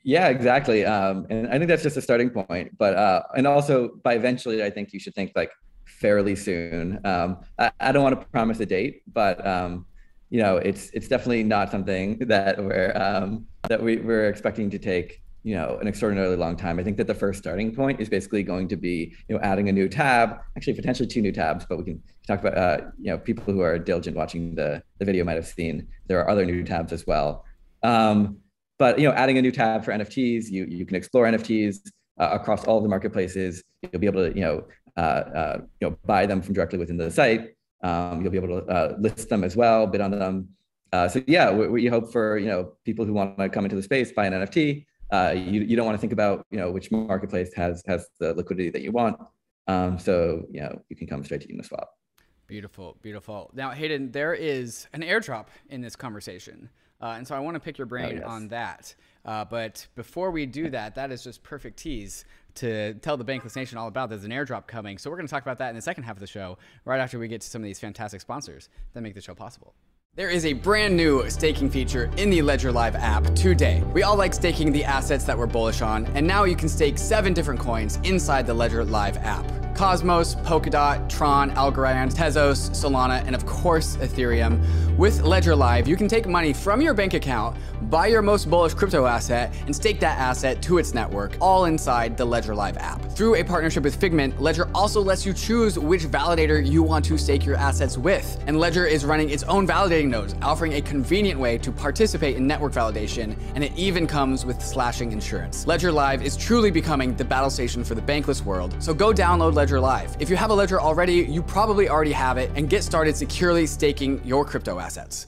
Yeah, exactly. Um, and I think that's just a starting point. But uh, and also by eventually, I think you should think like fairly soon. Um, I, I, don't want to promise a date, but um, you know, it's it's definitely not something (laughs) that we're um, that we, we're expecting to take you know an extraordinarily long time. I think that the first starting point is basically going to be you know adding a new tab, actually potentially two new tabs, but we can talk about uh, you know people who are diligent watching the the video might have seen there are other new tabs as well. Um, but you know, adding a new tab for NFTs, you you can explore NFTs uh, across all the marketplaces. You'll be able to you know uh, uh, you know, buy them from directly within the site. Um, you'll be able to uh, list them as well, bid on them. so yeah, we, we, hope for you know people who want to come into the space buy an NFT. you, you don't want to think about you know which marketplace has has the liquidity that you want. Um, so you know you can come straight to Uniswap. Beautiful, beautiful. Now, Hayden, there is an airdrop in this conversation. Uh, and so I want to pick your brain oh, yes. on that. Uh, but before we do that, that is just perfect tease to tell the Bankless Nation all about. There's an airdrop coming. So we're going to talk about that in the second half of the show, right after we get to some of these fantastic sponsors that make the show possible. There is a brand new staking feature in the Ledger Live app today. We all like staking the assets that we're bullish on, and now you can stake seven different coins inside the Ledger Live app. Cosmos, Polkadot, Tron, Algorand, Tezos, Solana, and of course Ethereum. With Ledger Live, you can take money from your bank account, buy your most bullish crypto asset, and stake that asset to its network, all inside the Ledger Live app. Through a partnership with Figment, Ledger also lets you choose which validator you want to stake your assets with. And Ledger is running its own validating nodes, offering a convenient way to participate in network validation, and it even comes with slashing insurance. Ledger Live is truly becoming the battle station for the bankless world, so go download Ledger Live. If you have a Ledger already, you probably already have it, and get started securely staking your crypto assets.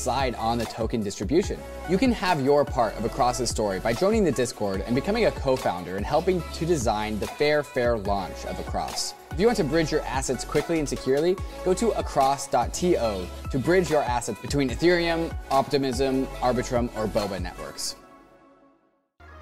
on the token distribution. You can have your part of Across's story by joining the Discord and becoming a co-founder and helping to design the fair, fair launch of Across. If you want to bridge your assets quickly and securely, go to across.to to bridge your assets between Ethereum, Optimism, Arbitrum, or Boba networks.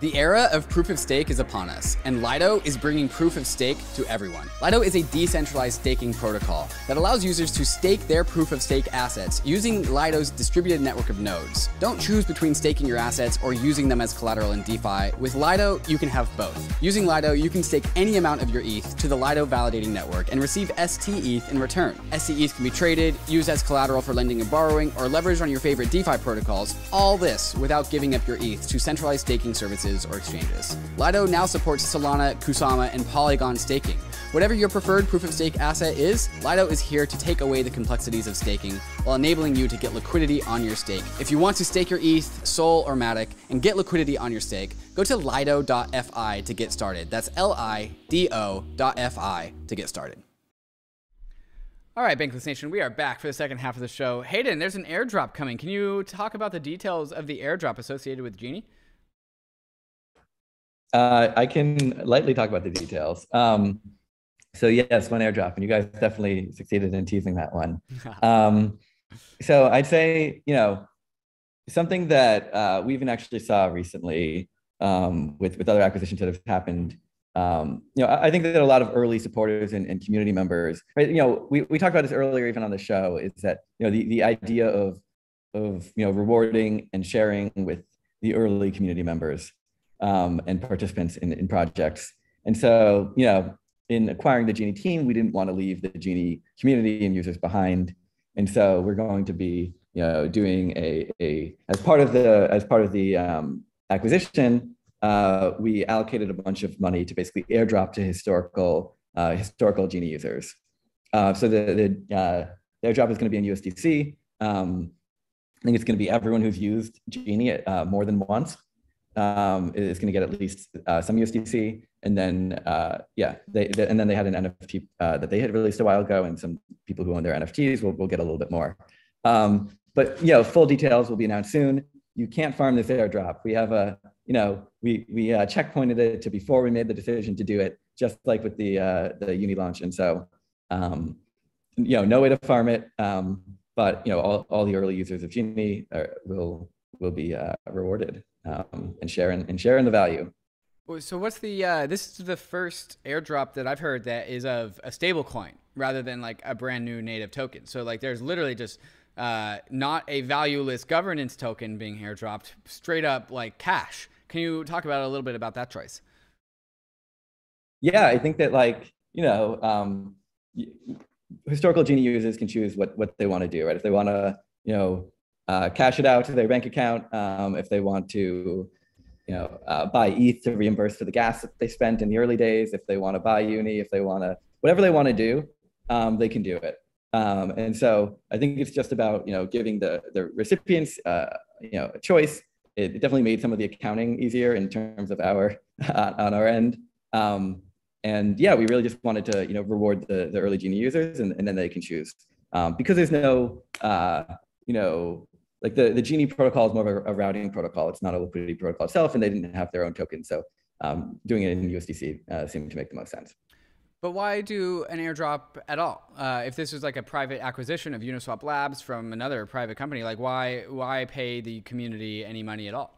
The era of proof of stake is upon us, and Lido is bringing proof of stake to everyone. Lido is a decentralized staking protocol that allows users to stake their proof of stake assets using Lido's distributed network of nodes. Don't choose between staking your assets or using them as collateral in DeFi. With Lido, you can have both. Using Lido, you can stake any amount of your ETH to the Lido validating network and receive stETH in return. stETH can be traded, used as collateral for lending and borrowing, or leveraged on your favorite DeFi protocols. All this without giving up your ETH to centralized staking services or exchanges. Lido now supports Solana, Kusama, and Polygon staking. Whatever your preferred proof of stake asset is, Lido is here to take away the complexities of staking while enabling you to get liquidity on your stake. If you want to stake your ETH, Sol, or Matic and get liquidity on your stake, go to lido.fi to get started. That's L I D O.fi to get started. All right, Bankless Nation, we are back for the second half of the show. Hayden, there's an airdrop coming. Can you talk about the details of the airdrop associated with Genie? Uh, I can lightly talk about the details. Um, so yes, one airdrop, and you guys definitely succeeded in teasing that one. (laughs) Um, so I'd say, you know, something that uh, we even actually saw recently um, with with other acquisitions that have happened. Um, you know, I think that a lot of early supporters and, and community members, right? You know, we, we talked about this earlier, even on the show, is that you know the the idea of of you know rewarding and sharing with the early community members um, and participants in, in projects. And so, you know, in acquiring the Genie team, we didn't want to leave the Genie community and users behind. And so we're going to be, you know, doing a, a as part of the as part of the um, acquisition, uh, we allocated a bunch of money to basically airdrop to historical uh, historical Genie users. Uh, so the the, uh, the airdrop is going to be in USDC. Um, I think it's going to be everyone who's used Genie uh, more than once um, is going to get at least uh, some USDC, and then uh, yeah, they, they, and then they had an NFT uh, that they had released a while ago, and some people who own their NFTs will, will get a little bit more. Um, but you know, full details will be announced soon. You can't farm this airdrop. We have a you know we we uh, checkpointed it to before we made the decision to do it, just like with the uh, the uni launch, and so um, you know no way to farm it. Um, but you know all, all the early users of Genie are, will will be uh, rewarded um, and sharing and sharing the value. So what's the uh, this is the first airdrop that I've heard that is of a stable coin rather than like a brand new native token. So like there's literally just uh, not a valueless governance token being airdropped, straight up like cash. Can you talk about a little bit about that choice? Yeah, I think that like you know um, historical Genie users can choose what what they want to do, right? If they want to you know uh, cash it out to their bank account um, if they want to you know uh, buy eth to reimburse for the gas that they spent in the early days if they want to buy uni if they want to whatever they want to do um, they can do it. Um, and so i think it's just about you know giving the the recipients uh, you know a choice. It definitely made some of the accounting easier in terms of our (laughs) on our end. Um, and yeah we really just wanted to you know reward the, the early genie users and, and then they can choose. Um, because there's no uh, you know like the, the Genie protocol is more of a, a, routing protocol. It's not a liquidity protocol itself, and they didn't have their own token. So um, doing it in USDC uh, seemed to make the most sense. But why do an airdrop at all? Uh, if this was like a private acquisition of Uniswap Labs from another private company, like why why pay the community any money at all?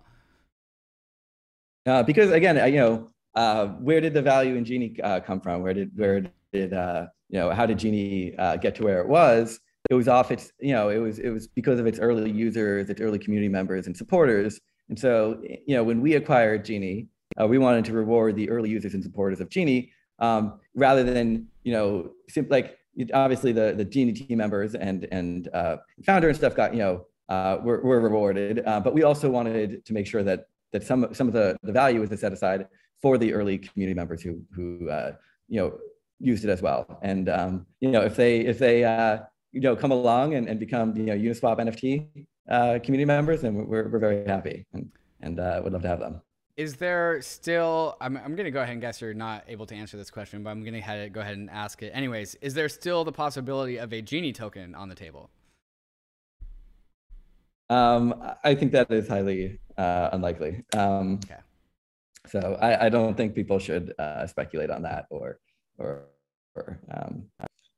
Uh, because again, you know, uh, where did the value in Genie uh, come from? Where did where did uh, you know how did Genie uh, get to where it was? It was off its you know it was it was because of its early users, its early community members and supporters. And so you know when we acquired Genie, we wanted to reward the early users and supporters of Genie um, rather than you know like obviously the the Genie team members and and uh, founder and stuff got you know uh, were, were rewarded, uh, but we also wanted to make sure that that some some of the the value was set aside for the early community members who who uh, you know used it as well. And um, you know if they if they uh, you know come along and, and become you know Uniswap NFT uh, community members, and we're we're very happy and and uh, would love to have them. Is there still? I'm, I'm going to go ahead and guess you're not able to answer this question, but I'm going to go ahead and ask it anyways. Is there still the possibility of a genie token on the table? Um, I think that is highly uh, unlikely. Um, okay. So I, I, don't think people should uh, speculate on that, or or, or um,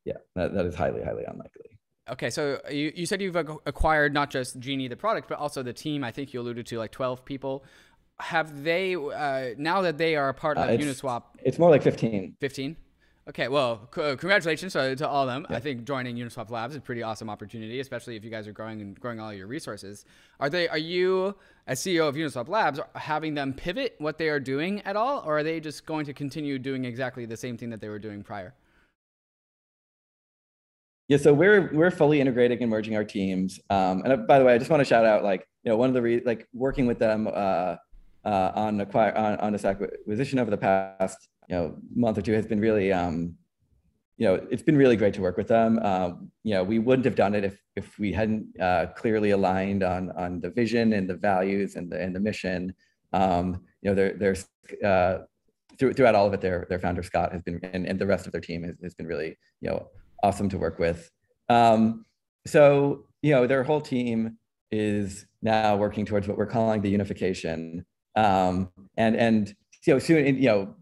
yeah, that, that is highly highly unlikely. Okay, so you, you said you've acquired not just Genie the product, but also the team. I think you alluded to like 12 people have they uh, now that they are a part of uh, it's, Uniswap? It's more like 15. 15. Okay, well, c- congratulations to, to, all of them. Yeah. I think joining Uniswap Labs is a pretty awesome opportunity, especially if you guys are growing and growing all your resources. Are they? Are you, as CEO of Uniswap Labs, having them pivot what they are doing at all, or are they just going to continue doing exactly the same thing that they were doing prior? Yeah, so we're we're fully integrating and merging our teams. Um, and uh, by the way, I just want to shout out, like, you know, one of the re- like working with them. Uh, uh, on acquire on, on this acquisition over the past you know month or two has been really um, you know it's been really great to work with them. Uh, you know we wouldn't have done it if if we hadn't uh, clearly aligned on on the vision and the values and the and the mission. Um, you know there there's uh, through, throughout all of it, their their founder Scott has been and, and the rest of their team has, has been really you know awesome to work with. Um, so you know their whole team is now working towards what we're calling the unification. Um, and and you know soon you know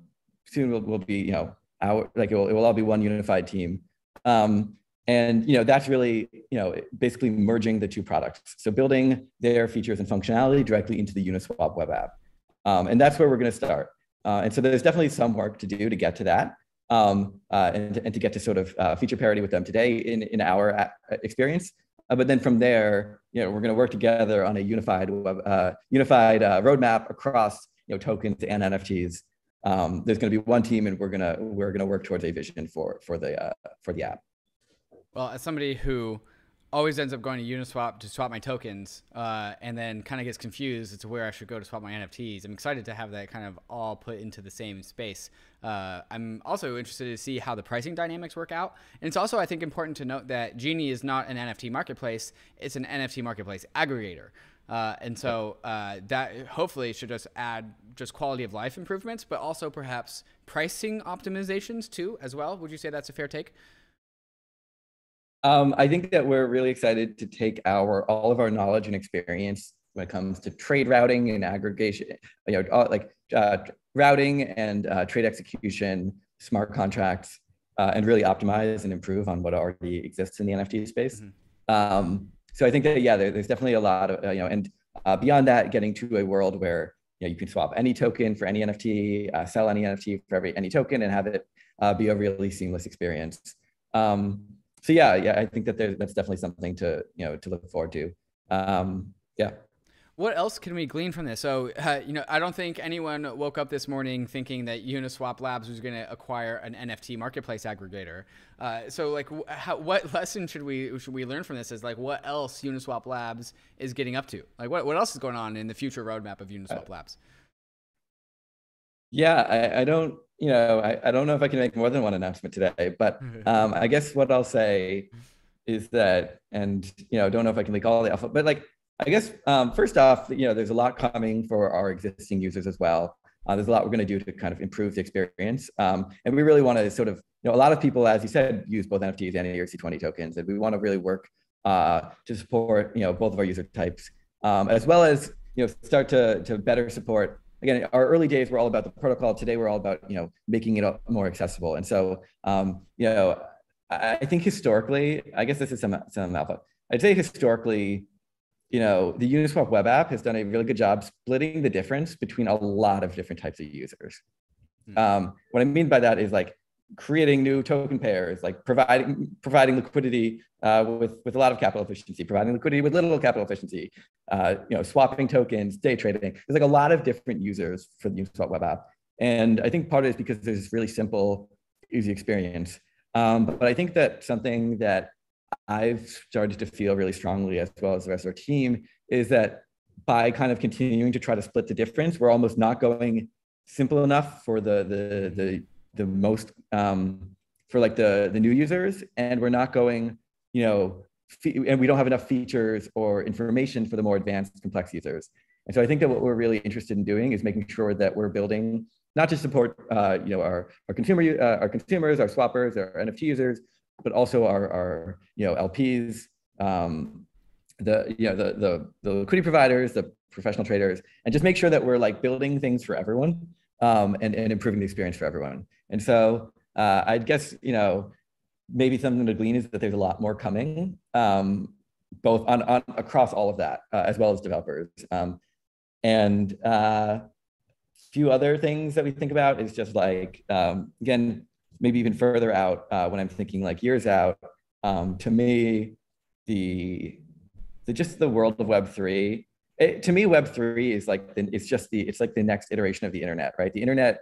soon we'll, we'll be you know our like it will, it will all be one unified team. Um, and you know that's really you know basically merging the two products. So building their features and functionality directly into the uniswap web app. Um, and that's where we're going to start. Uh, and so there's definitely some work to do to get to that um, uh, and, and to get to sort of uh, feature parity with them today in, in our uh, experience uh, but then from there, you know, we're going to work together on a unified web, uh, unified uh, roadmap across you know tokens and NFTs. Um, there's going to be one team, and we're gonna we're gonna work towards a vision for for the for the app. Well, as somebody who always ends up going to Uniswap to swap my tokens, uh, and then kind of gets confused as to where I should go to swap my NFTs. I'm excited to have that kind of all put into the same space. Uh, I'm also interested to see how the pricing dynamics work out. And it's also, I think, important to note that Genie is not an NFT marketplace; it's an NFT marketplace aggregator. Uh, and so uh, that hopefully should just add just quality of life improvements, but also perhaps pricing optimizations too, as well. Would you say that's a fair take? Um, I think that we're really excited to take our all of our knowledge and experience when it comes to trade routing and aggregation, you know, all, like uh, routing and uh, trade execution, smart contracts, uh, and really optimize and improve on what already exists in the NFT space. Mm-hmm. Um, so I think that yeah, there, there's definitely a lot of uh, you know, and uh, beyond that, getting to a world where you know you can swap any token for any NFT, uh, sell any NFT for every any token, and have it be a really seamless experience. Um, so yeah, yeah, I think that there's that's definitely something to you know to look forward to. Um, yeah. What else can we glean from this? So, uh, you know, I don't think anyone woke up this morning thinking that Uniswap Labs was going to acquire an NFT marketplace aggregator. Uh, so, like, how, what lesson should we should we learn from this? Is like, what else Uniswap Labs is getting up to? Like, what what else is going on in the future roadmap of Uniswap uh, Labs? Yeah, I, I don't you know, I, I don't know if I can make more than one announcement today, but (laughs) um, I guess what I'll say is that, and you know, don't know if I can leak all the alpha, but like, I guess um, first off, you know, there's a lot coming for our existing users as well. Uh, there's a lot we're going to do to kind of improve the experience, um, and we really want to sort of, you know, a lot of people, as you said, use both NFTs and ERC20 tokens, and we want to really work uh, to support, you know, both of our user types, um, as well as you know, start to to better support again, our early days were all about the protocol. Today, we're all about you know making it more accessible. And so, um, you know, I, I think historically, I guess this is some some alpha. I'd say historically, you know, the Uniswap web app has done a really good job splitting the difference between a lot of different types of users. Hmm. Um, what I mean by that is like creating new token pairs, like providing providing liquidity uh, with with a lot of capital efficiency, providing liquidity with little capital efficiency, uh, you know, swapping tokens, day trading. There's like a lot of different users for the Uniswap web app, and I think part of it is because there's this really simple, easy experience. Um, but, I think that something that I've started to feel really strongly, as well as the rest of our team, is that by kind of continuing to try to split the difference, we're almost not going simple enough for the the the the most um, for like the the new users, and we're not going, you know, and we don't have enough features or information for the more advanced, complex users. And so I think that what we're really interested in doing is making sure that we're building not just support, uh, you know, our our consumer uh, our consumers, our swappers, our NFT users, but also our our you know LPs, um, the you know the the the liquidity providers, the professional traders, and just make sure that we're like building things for everyone um, and and improving the experience for everyone. And so uh, I guess, you know, maybe something to glean is that there's a lot more coming, um, both on, on across all of that, uh, as well as developers. Um, and a uh, few other things that we think about is just like, um, again, maybe even further out uh, when I'm thinking like years out, um, to me, the, the just the world of Web3 it, to me, Web three is like the, it's just the it's like the next iteration of the internet, right? The internet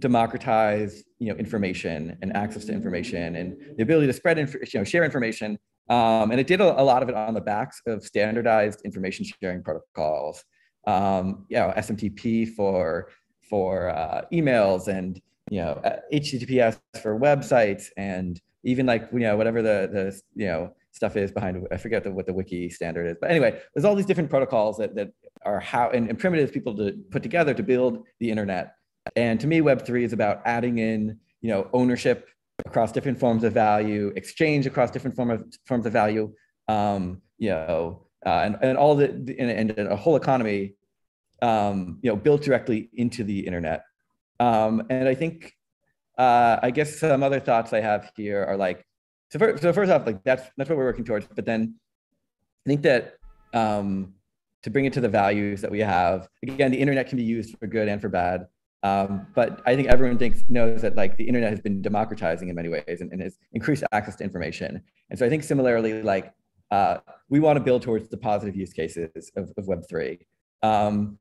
democratized you know information and access to information and the ability to spread inf- you know share information um, and it did a, a, lot of it on the backs of standardized information sharing protocols um, you know smtp for for uh, emails and you know https for websites and even like you know whatever the the you know stuff is behind i forget the, what the wiki standard is but anyway there's all these different protocols that, that are how and, and primitives people to put together to build the internet and to me, Web3 is about adding in, you know, ownership across different forms of value, exchange across different form of, forms of value, um, you know, uh, and, and all the, and, and a whole economy, um, you know, built directly into the internet. Um, and I think, uh, I guess some other thoughts I have here are like, so, first, so first off, like that's, that's what we're working towards. But then I think that um, to bring it to the values that we have, again, the internet can be used for good and for bad. Um, but I think everyone thinks knows that like the internet has been democratizing in many ways and, and has increased access to information. And so I think similarly, like uh, we want to build towards the positive use cases of, of Web3. Um,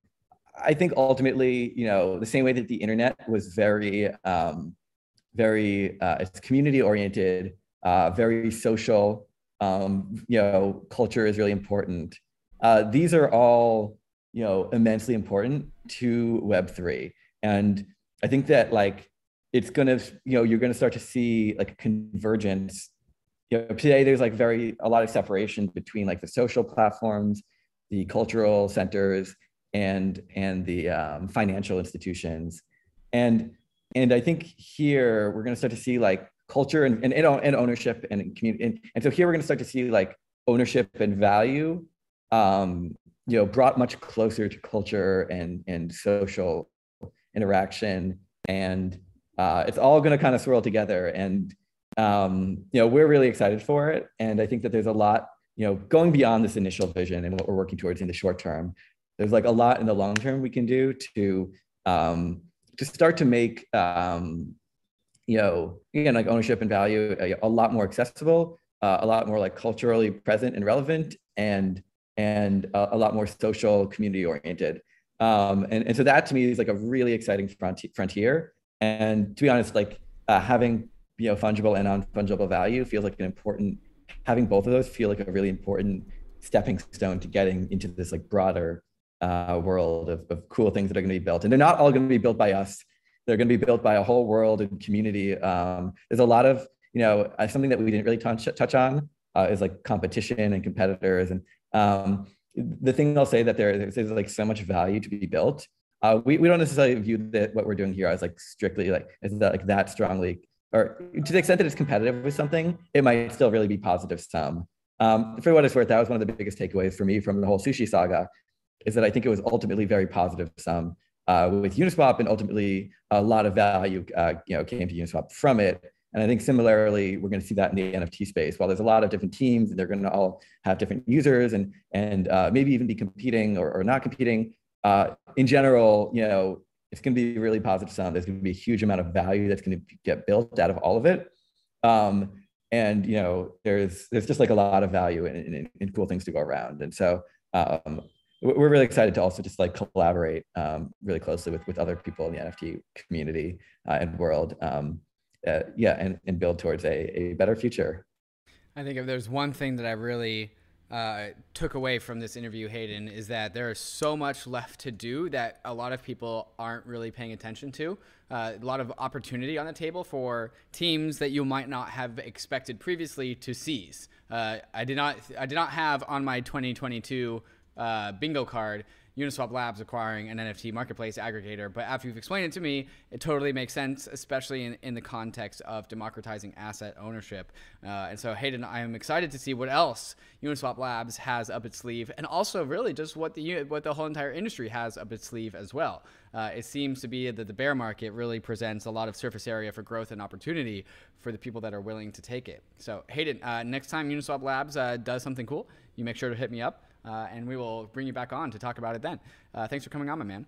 I think ultimately, you know, the same way that the internet was very, um, very, uh, it's community oriented, uh, very social, um, you know, culture is really important. Uh, these are all, you know, immensely important to Web3. And I think that like it's gonna, you know, you're gonna start to see like convergence. You know, today there's like very a lot of separation between like the social platforms, the cultural centers, and and the um, financial institutions. And and I think here we're gonna start to see like culture and and, and ownership and community. And, and so here we're gonna start to see like ownership and value um, you know brought much closer to culture and and social interaction, and uh, it's all going to kind of swirl together. And um, you know, we're really excited for it, and I think that there's a lot, you know, going beyond this initial vision and what we're working towards in the short term. There's like a lot in the long term we can do to um, to start to make um, you know again like ownership and value a, a lot more accessible, uh, a lot more like culturally present and relevant, and and a, a lot more social community oriented. Um, and, and so that to me is like a really exciting frontier. And to be honest, like uh, having you know fungible and non-fungible value feels like an important having both of those feel like a really important stepping stone to getting into this like broader uh, world of, of cool things that are going to be built. And they're not all going to be built by us. They're going to be built by a whole world and community. Um, there's a lot of, you know, uh, something that we didn't really touch, touch on uh, is like competition and competitors. And um, the thing I'll say that there is, is like so much value to be built. Uh, we, we don't necessarily view that what we're doing here as like strictly like is that like that strongly or to the extent that it's competitive with something, it might still really be positive sum. Um, for what it's worth, that was one of the biggest takeaways for me from the whole sushi saga, is that I think it was ultimately very positive sum. Uh, with Uniswap, and ultimately a lot of value, uh, you know, came to Uniswap from it. And I think similarly, we're going to see that in the NFT space. While there's a lot of different teams, and they're going to all have different users, and and uh, maybe even be competing or, or not competing. Uh, in general, you know, it's going to be really positive sound. There's going to be a huge amount of value that's going to get built out of all of it. Um, and you know, there's there's just like a lot of value and, cool things to go around. And so um, we're really excited to also just like collaborate um, really closely with with other people in the NFT community uh, and world. Um, uh, yeah, and, and build towards a, a better future. I think if there's one thing that I really uh, took away from this interview, Hayden, is that there is so much left to do that a lot of people aren't really paying attention to. Uh, a lot of opportunity on the table for teams that you might not have expected previously to seize. Uh, I did not, I did not have on my 2022 uh, bingo card Uniswap Labs acquiring an NFT marketplace aggregator. But after you've explained it to me, it totally makes sense, especially in, in the context of democratizing asset ownership. Uh, and so, Hayden, I am excited to see what else Uniswap Labs has up its sleeve, and also really just what the what the whole entire industry has up its sleeve as well. Uh, it seems to be that the bear market really presents a lot of surface area for growth and opportunity for the people that are willing to take it. So, Hayden, uh, next time Uniswap Labs uh, does something cool, you make sure to hit me up uh, and we will bring you back on to talk about it then. Uh, thanks for coming on, my man.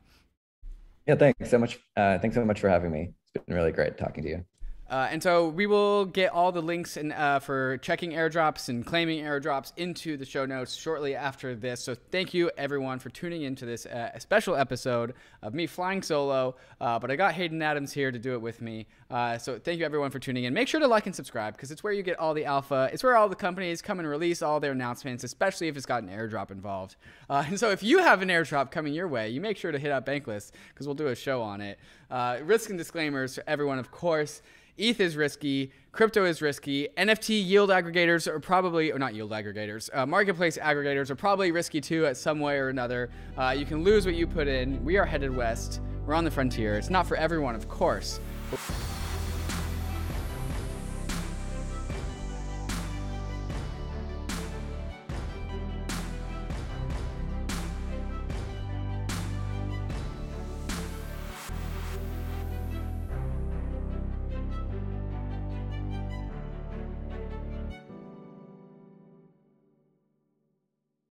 Yeah, thanks so much. Uh, thanks so much for having me. It's been really great talking to you. Uh, and so we will get all the links and uh, for checking airdrops and claiming airdrops into the show notes shortly after this. So thank you everyone for tuning into this uh, special episode of me flying solo. Uh, but I got Hayden Adams here to do it with me. Uh, so thank you everyone for tuning in. Make sure to like and subscribe because it's where you get all the alpha. It's where all the companies come and release all their announcements, especially if it's got an airdrop involved. Uh, and so if you have an airdrop coming your way, you make sure to hit up Bankless because we'll do a show on it. risk and disclaimers for everyone, of course. ETH is risky, crypto is risky, NFT yield aggregators are probably, or not yield aggregators, uh, marketplace aggregators are probably risky too at some way or another. Uh, you can lose what you put in. We are headed west. We're on the frontier. It's not for everyone, of course.